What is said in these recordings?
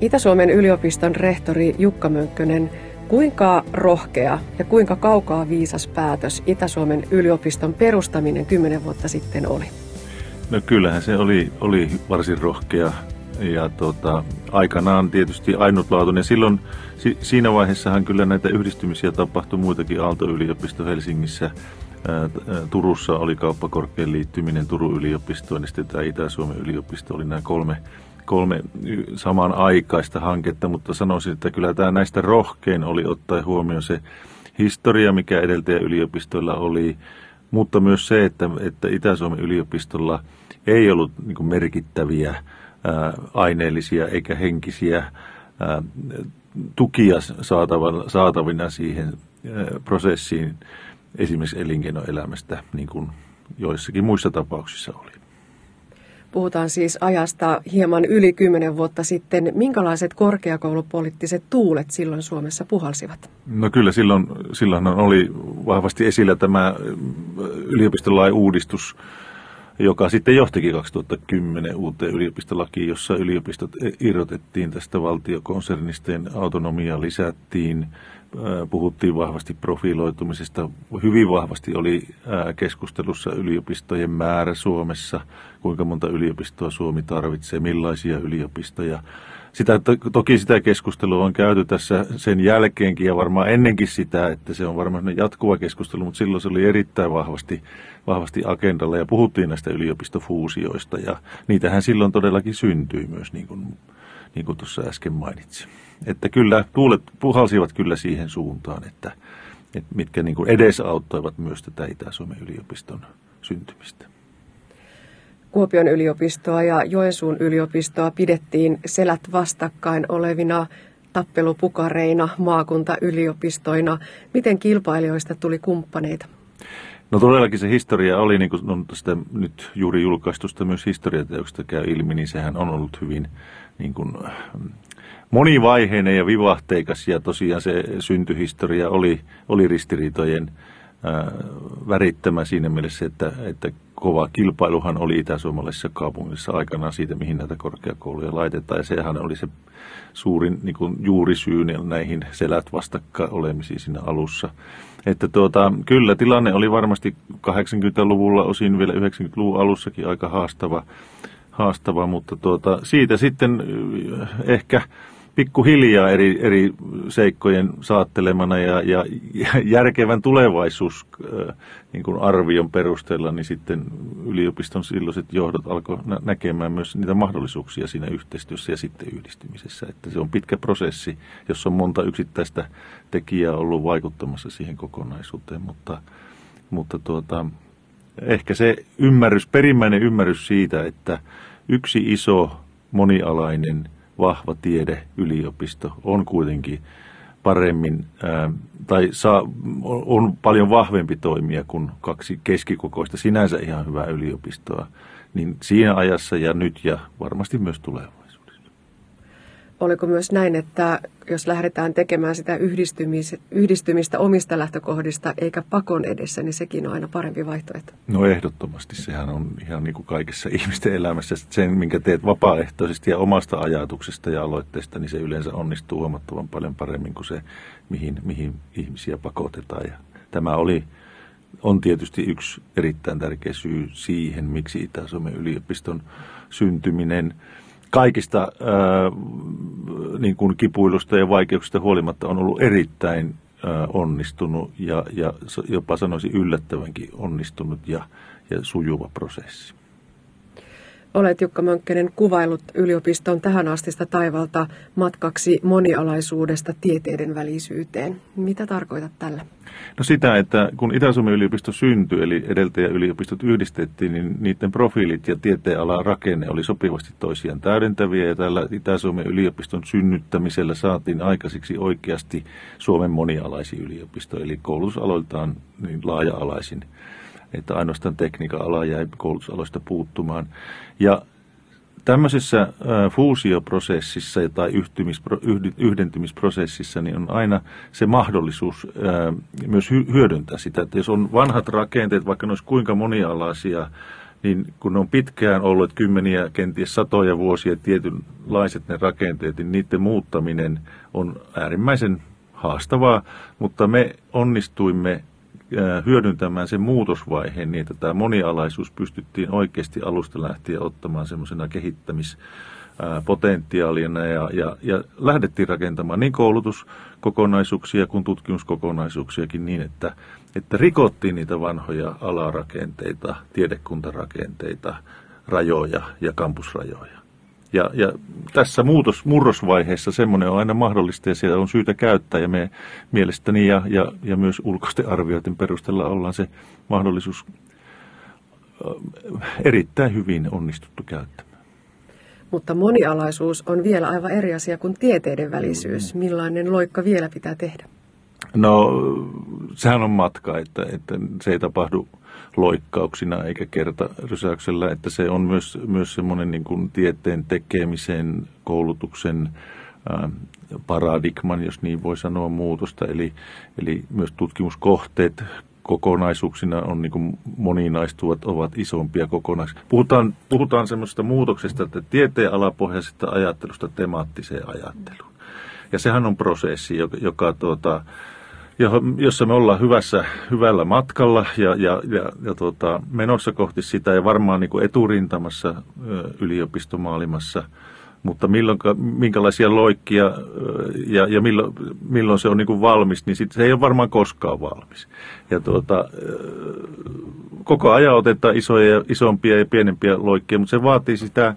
Itä-Suomen yliopiston rehtori Jukka Mönkkönen, kuinka rohkea ja kuinka kaukaa viisas päätös Itä-Suomen yliopiston perustaminen kymmenen vuotta sitten oli? No kyllähän se oli, oli varsin rohkea ja tota, aikanaan tietysti ainutlaatuinen. Silloin si, siinä vaiheessahan kyllä näitä yhdistymisiä tapahtui muitakin Aalto-yliopisto Helsingissä. Turussa oli kauppakorkean liittyminen Turun yliopistoon ja sitten tämä Itä-Suomen yliopisto oli nämä kolme, kolme samaan aikaista hanketta, mutta sanoisin, että kyllä tämä näistä rohkein oli ottaa huomioon se historia, mikä edeltäjä yliopistoilla oli, mutta myös se, että, että Itä-Suomen yliopistolla ei ollut niin merkittäviä ää, aineellisia eikä henkisiä ää, tukia saatavina siihen prosessiin esimerkiksi elinkeinoelämästä, niin kuin joissakin muissa tapauksissa oli. Puhutaan siis ajasta hieman yli kymmenen vuotta sitten. Minkälaiset korkeakoulupoliittiset tuulet silloin Suomessa puhalsivat? No kyllä silloin, silloin oli vahvasti esillä tämä yliopistolain uudistus, joka sitten johtikin 2010 uuteen yliopistolakiin, jossa yliopistot irrotettiin tästä valtiokonsernista, autonomia lisättiin, puhuttiin vahvasti profiloitumisesta. Hyvin vahvasti oli keskustelussa yliopistojen määrä Suomessa, kuinka monta yliopistoa Suomi tarvitsee, millaisia yliopistoja. Sitä, toki sitä keskustelua on käyty tässä sen jälkeenkin ja varmaan ennenkin sitä, että se on varmaan jatkuva keskustelu, mutta silloin se oli erittäin vahvasti, vahvasti agendalla ja puhuttiin näistä yliopistofuusioista ja niitähän silloin todellakin syntyi myös, niin kuin, niin kuin tuossa äsken mainitsin. Että kyllä tuulet puhalsivat kyllä siihen suuntaan, että, että mitkä niin kuin edesauttoivat myös tätä Itä-Suomen yliopiston syntymistä. Kuopion yliopistoa ja Joensuun yliopistoa pidettiin selät vastakkain olevina tappelupukareina, maakuntayliopistoina. Miten kilpailijoista tuli kumppaneita? No todellakin se historia oli, niin kuin on tästä nyt juuri julkaistusta myös historiateoksesta käy ilmi, niin sehän on ollut hyvin niin kuin, monivaiheinen ja vivahteikas ja tosiaan se syntyhistoria oli, oli ristiriitojen ää, värittämä siinä mielessä, että, että kova kilpailuhan oli itä-suomalaisessa kaupungissa aikanaan siitä, mihin näitä korkeakouluja laitetaan. Ja sehän oli se suurin niin kuin juurisyy näihin selät vastakka olemisiin siinä alussa. Että tuota, kyllä tilanne oli varmasti 80-luvulla, osin vielä 90-luvun alussakin aika haastava, haastava mutta tuota, siitä sitten ehkä pikkuhiljaa eri, eri seikkojen saattelemana ja, ja, järkevän tulevaisuus äh, niin kuin arvion perusteella, niin sitten yliopiston silloiset johdot alkoi näkemään myös niitä mahdollisuuksia siinä yhteistyössä ja sitten yhdistymisessä. Että se on pitkä prosessi, jossa on monta yksittäistä tekijää ollut vaikuttamassa siihen kokonaisuuteen, mutta, mutta tuota, ehkä se ymmärrys, perimmäinen ymmärrys siitä, että yksi iso monialainen – vahva tiede, yliopisto on kuitenkin paremmin ää, tai saa, on paljon vahvempi toimija kuin kaksi keskikokoista sinänsä ihan hyvää yliopistoa, niin siinä ajassa ja nyt ja varmasti myös tulevaisuudessa oliko myös näin, että jos lähdetään tekemään sitä yhdistymistä omista lähtökohdista eikä pakon edessä, niin sekin on aina parempi vaihtoehto? No ehdottomasti. Sehän on ihan niin kuin kaikessa ihmisten elämässä. Sen, minkä teet vapaaehtoisesti ja omasta ajatuksesta ja aloitteesta, niin se yleensä onnistuu huomattavan paljon paremmin kuin se, mihin, mihin ihmisiä pakotetaan. Ja tämä oli, on tietysti yksi erittäin tärkeä syy siihen, miksi Itä-Suomen yliopiston syntyminen – kaikista ää, niin kuin kipuilusta ja vaikeuksista huolimatta on ollut erittäin ää, onnistunut ja, ja jopa sanoisin yllättävänkin onnistunut ja, ja sujuva prosessi. Olet Jukka Mönkkänen kuvailut yliopiston tähän astista taivalta matkaksi monialaisuudesta tieteiden välisyyteen. Mitä tarkoitat tällä? No sitä, että kun Itä-Suomen yliopisto syntyi, eli edeltäjäyliopistot yhdistettiin, niin niiden profiilit ja tieteenalan rakenne oli sopivasti toisiaan täydentäviä. Ja tällä Itä-Suomen yliopiston synnyttämisellä saatiin aikaiseksi oikeasti Suomen monialaisin yliopisto, eli koulutusaloiltaan niin laaja-alaisin että ainoastaan tekniikan ala jäi koulutusaloista puuttumaan. Ja tämmöisessä fuusioprosessissa tai yhdentymisprosessissa niin on aina se mahdollisuus myös hyödyntää sitä, että jos on vanhat rakenteet, vaikka ne olisi kuinka monialaisia, niin kun ne on pitkään ollut kymmeniä, kenties satoja vuosia tietynlaiset ne rakenteet, niin niiden muuttaminen on äärimmäisen haastavaa, mutta me onnistuimme hyödyntämään sen muutosvaiheen niin, että tämä monialaisuus pystyttiin oikeasti alusta lähtien ottamaan semmoisena kehittämispotentiaalina ja, ja, ja lähdettiin rakentamaan niin koulutuskokonaisuuksia kuin tutkimuskokonaisuuksiakin niin, että, että rikottiin niitä vanhoja alarakenteita, tiedekuntarakenteita, rajoja ja kampusrajoja. Ja, ja tässä muutos, murrosvaiheessa semmoinen on aina mahdollista ja siellä on syytä käyttää ja me mielestäni ja, ja, ja myös ulkoisten arvioiden perusteella ollaan se mahdollisuus erittäin hyvin onnistuttu käyttämään. Mutta monialaisuus on vielä aivan eri asia kuin tieteiden välisyys. Mm. Millainen loikka vielä pitää tehdä? No, sehän on matka, että, että se ei tapahdu loikkauksina eikä kerta rysäyksellä, että se on myös, myös semmoinen niin kuin tieteen tekemisen, koulutuksen ää, paradigman, jos niin voi sanoa, muutosta. Eli, eli myös tutkimuskohteet kokonaisuuksina on niin kuin moninaistuvat, ovat isompia kokonaisuuksia. Puhutaan, puhutaan semmoisesta muutoksesta, että tieteen alapohjaisesta ajattelusta temaattiseen ajatteluun. Ja sehän on prosessi, joka, joka tuota, jossa me ollaan hyvässä, hyvällä matkalla ja, ja, ja, ja tuota, menossa kohti sitä ja varmaan niin kuin eturintamassa yliopistomaailmassa. Mutta milloin, minkälaisia loikkia ja, ja milloin, milloin se on niin kuin valmis, niin sit se ei ole varmaan koskaan valmis. Ja tuota, koko ajan otetaan isoja, isompia ja pienempiä loikkia, mutta se vaatii sitä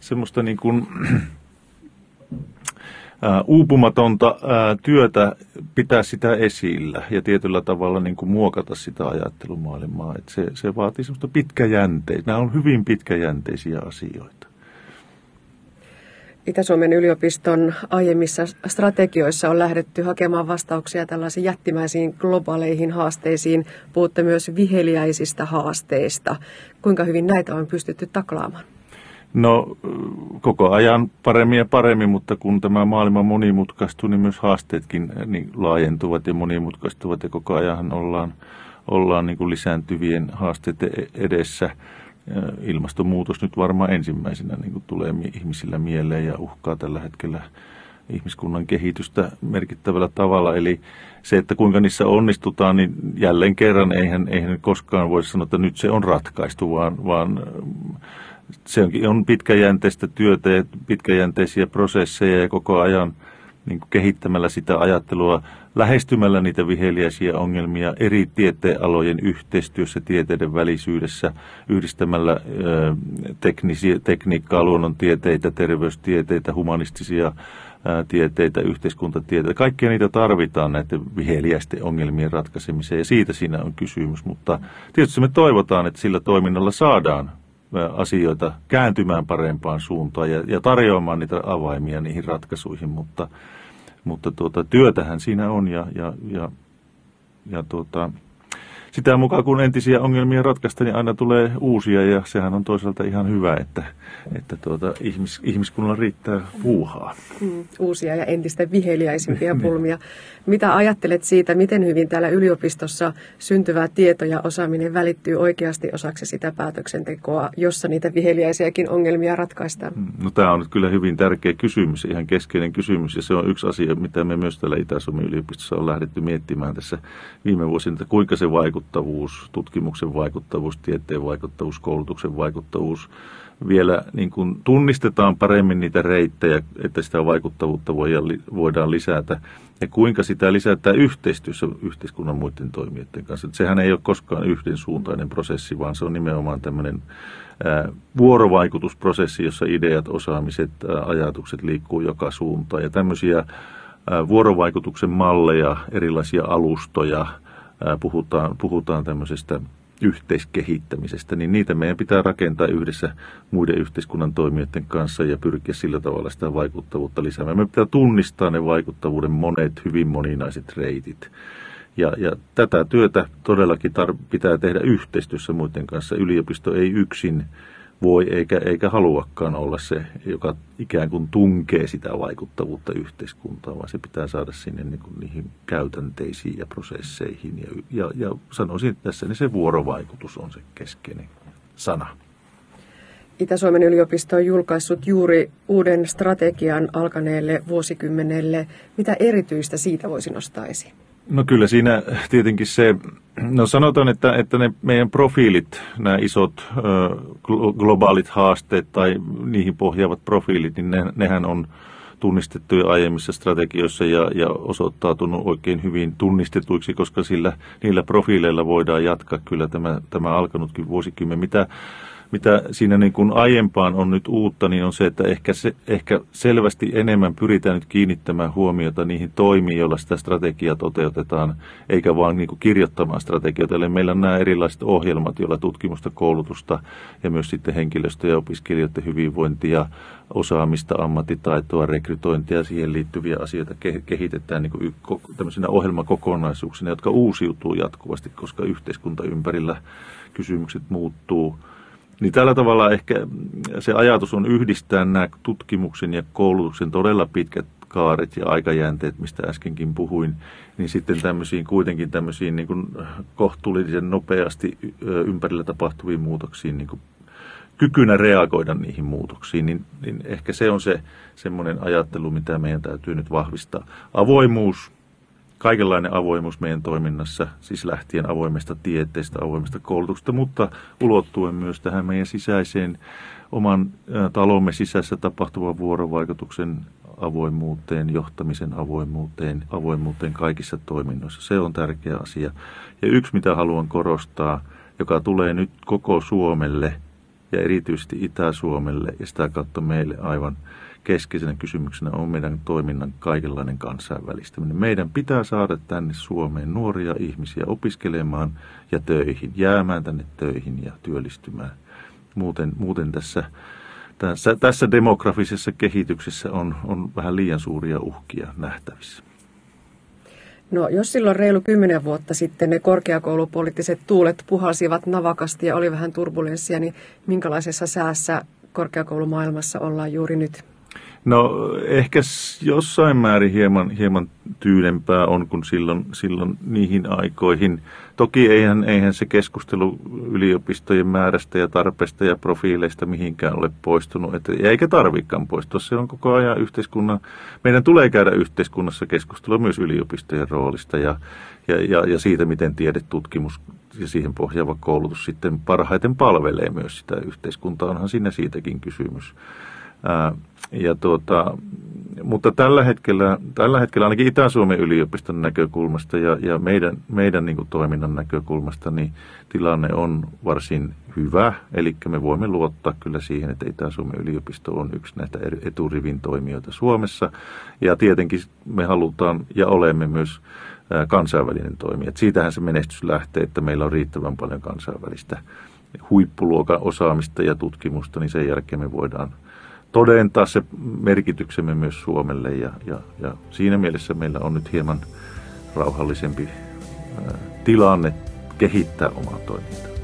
semmoista niin kuin, uupumatonta työtä pitää sitä esillä ja tietyllä tavalla niin kuin muokata sitä ajattelumaailmaa. Että se, se vaatii semmoista pitkäjänteistä. Nämä on hyvin pitkäjänteisiä asioita. Itä-Suomen yliopiston aiemmissa strategioissa on lähdetty hakemaan vastauksia tällaisiin jättimäisiin globaaleihin haasteisiin. Puhutte myös viheliäisistä haasteista. Kuinka hyvin näitä on pystytty taklaamaan? No koko ajan paremmin ja paremmin, mutta kun tämä maailma monimutkaistuu, niin myös haasteetkin eh, niin laajentuvat ja monimutkaistuvat ja koko ajan ollaan, ollaan niin kuin lisääntyvien haasteiden e-, edessä. Ilmastonmuutos nyt varmaan ensimmäisenä niin kuin tulee ihmisillä mieleen ja uhkaa tällä hetkellä ihmiskunnan kehitystä merkittävällä tavalla. Eli se, että kuinka niissä onnistutaan, niin jälleen kerran eihän, eihän koskaan voi sanoa, että nyt se on ratkaistu, vaan, vaan se on pitkäjänteistä työtä ja pitkäjänteisiä prosesseja ja koko ajan niin kuin kehittämällä sitä ajattelua, lähestymällä niitä viheliäisiä ongelmia eri tieteenalojen yhteistyössä, tieteiden välisyydessä, yhdistämällä ö, teknisiä, tekniikkaa, luonnontieteitä, terveystieteitä, humanistisia ö, tieteitä, yhteiskuntatieteitä. Kaikkia niitä tarvitaan näiden viheliäisten ongelmien ratkaisemiseen ja siitä siinä on kysymys. Mutta tietysti me toivotaan, että sillä toiminnalla saadaan asioita kääntymään parempaan suuntaan ja, ja tarjoamaan niitä avaimia niihin ratkaisuihin, mutta, mutta tuota, työtähän siinä on ja, ja, ja, ja tuota, sitä mukaan kun entisiä ongelmia ratkaista, niin aina tulee uusia ja sehän on toisaalta ihan hyvä, että, että tuota, ihmis, ihmiskunnalla riittää puuhaa. Mm, uusia ja entistä viheliäisimpiä niin. pulmia. Mitä ajattelet siitä, miten hyvin täällä yliopistossa syntyvää tieto ja osaaminen välittyy oikeasti osaksi sitä päätöksentekoa, jossa niitä viheliäisiäkin ongelmia ratkaistaan? Mm, no tämä on kyllä hyvin tärkeä kysymys, ihan keskeinen kysymys ja se on yksi asia, mitä me myös täällä Itä-Suomen yliopistossa on lähdetty miettimään tässä viime vuosina, että kuinka se vaikuttavuus, tutkimuksen vaikuttavuus, tieteen vaikuttavuus, koulutuksen vaikuttavuus vielä niin kuin tunnistetaan paremmin niitä reittejä, että sitä vaikuttavuutta voidaan lisätä. Ja kuinka sitä lisätään yhteistyössä yhteiskunnan muiden toimijoiden kanssa. Että sehän ei ole koskaan yhdensuuntainen prosessi, vaan se on nimenomaan tämmöinen vuorovaikutusprosessi, jossa ideat, osaamiset, ajatukset liikkuu joka suuntaan. Ja tämmöisiä vuorovaikutuksen malleja, erilaisia alustoja, puhutaan, puhutaan tämmöisestä yhteiskehittämisestä, niin niitä meidän pitää rakentaa yhdessä muiden yhteiskunnan toimijoiden kanssa ja pyrkiä sillä tavalla sitä vaikuttavuutta lisäämään. Me pitää tunnistaa ne vaikuttavuuden monet, hyvin moninaiset reitit. Ja, ja tätä työtä todellakin tar- pitää tehdä yhteistyössä muiden kanssa. Yliopisto ei yksin voi eikä, eikä haluakaan olla se, joka ikään kuin tunkee sitä vaikuttavuutta yhteiskuntaan, vaan se pitää saada sinne niin kuin niihin käytänteisiin ja prosesseihin. Ja, ja, ja sanoisin, että tässä niin se vuorovaikutus on se keskeinen sana. Itä-Suomen yliopisto on julkaissut juuri uuden strategian alkaneelle vuosikymmenelle. Mitä erityistä siitä voisi nostaa esiin? No kyllä siinä tietenkin se, no sanotaan, että, että ne meidän profiilit, nämä isot ö, globaalit haasteet tai niihin pohjaavat profiilit, niin ne, nehän on tunnistettu jo aiemmissa strategioissa ja, ja osoittautunut oikein hyvin tunnistetuiksi, koska sillä, niillä profiileilla voidaan jatkaa kyllä tämä, tämä alkanutkin vuosikymmen. Mitä mitä siinä niin kuin aiempaan on nyt uutta, niin on se, että ehkä, se, ehkä selvästi enemmän pyritään nyt kiinnittämään huomiota niihin toimiin, joilla sitä strategiaa toteutetaan, eikä vaan niin kuin kirjoittamaan strategioita. Eli meillä on nämä erilaiset ohjelmat, joilla tutkimusta, koulutusta ja myös sitten henkilöstö- ja opiskelijoiden hyvinvointia, osaamista, ammattitaitoa, rekrytointia ja siihen liittyviä asioita kehitetään niin kuin tämmöisenä ohjelmakokonaisuuksina, jotka uusiutuu jatkuvasti, koska yhteiskunta ympärillä kysymykset muuttuu – niin tällä tavalla ehkä se ajatus on yhdistää nämä tutkimuksen ja koulutuksen todella pitkät kaaret ja aikajänteet, mistä äskenkin puhuin, niin sitten tämmöisiin kuitenkin tämmöisiin niin kuin kohtuullisen nopeasti ympärillä tapahtuviin muutoksiin niin kuin kykynä reagoida niihin muutoksiin, niin, niin ehkä se on se semmoinen ajattelu, mitä meidän täytyy nyt vahvistaa. Avoimuus, kaikenlainen avoimuus meidän toiminnassa, siis lähtien avoimesta tieteestä, avoimesta koulutuksesta, mutta ulottuen myös tähän meidän sisäiseen oman talomme sisässä tapahtuvan vuorovaikutuksen avoimuuteen, johtamisen avoimuuteen, avoimuuteen kaikissa toiminnoissa. Se on tärkeä asia. Ja yksi, mitä haluan korostaa, joka tulee nyt koko Suomelle ja erityisesti Itä-Suomelle ja sitä kautta meille aivan – keskeisenä kysymyksenä on meidän toiminnan kaikenlainen kansainvälistäminen. Meidän pitää saada tänne Suomeen nuoria ihmisiä opiskelemaan ja töihin, jäämään tänne töihin ja työllistymään. Muuten, muuten tässä, tässä, tässä demografisessa kehityksessä on, on vähän liian suuria uhkia nähtävissä. No jos silloin reilu kymmenen vuotta sitten ne korkeakoulupoliittiset tuulet puhalsivat navakasti ja oli vähän turbulenssia, niin minkälaisessa säässä korkeakoulumaailmassa ollaan juuri nyt? No ehkä jossain määrin hieman, hieman tyydempää on kuin silloin, silloin niihin aikoihin. Toki eihän, eihän se keskustelu yliopistojen määrästä ja tarpeesta ja profiileista mihinkään ole poistunut, et, eikä tarvikaan poistua. Se on koko ajan yhteiskunnan, meidän tulee käydä yhteiskunnassa keskustelua myös yliopistojen roolista ja, ja, ja, ja siitä, miten tiedetutkimus ja siihen pohjaava koulutus sitten parhaiten palvelee myös sitä yhteiskuntaa. Onhan siinä siitäkin kysymys. Ja tuota, mutta tällä hetkellä, tällä hetkellä ainakin Itä-Suomen yliopiston näkökulmasta ja, ja meidän, meidän niin kuin toiminnan näkökulmasta niin tilanne on varsin hyvä. Eli me voimme luottaa kyllä siihen, että Itä-Suomen yliopisto on yksi näitä eturivin toimijoita Suomessa. Ja tietenkin me halutaan ja olemme myös kansainvälinen toimija. Siitähän se menestys lähtee, että meillä on riittävän paljon kansainvälistä huippuluokan osaamista ja tutkimusta, niin sen jälkeen me voidaan – todentaa se merkityksemme myös Suomelle ja, ja, ja siinä mielessä meillä on nyt hieman rauhallisempi tilanne kehittää omaa toimintaa.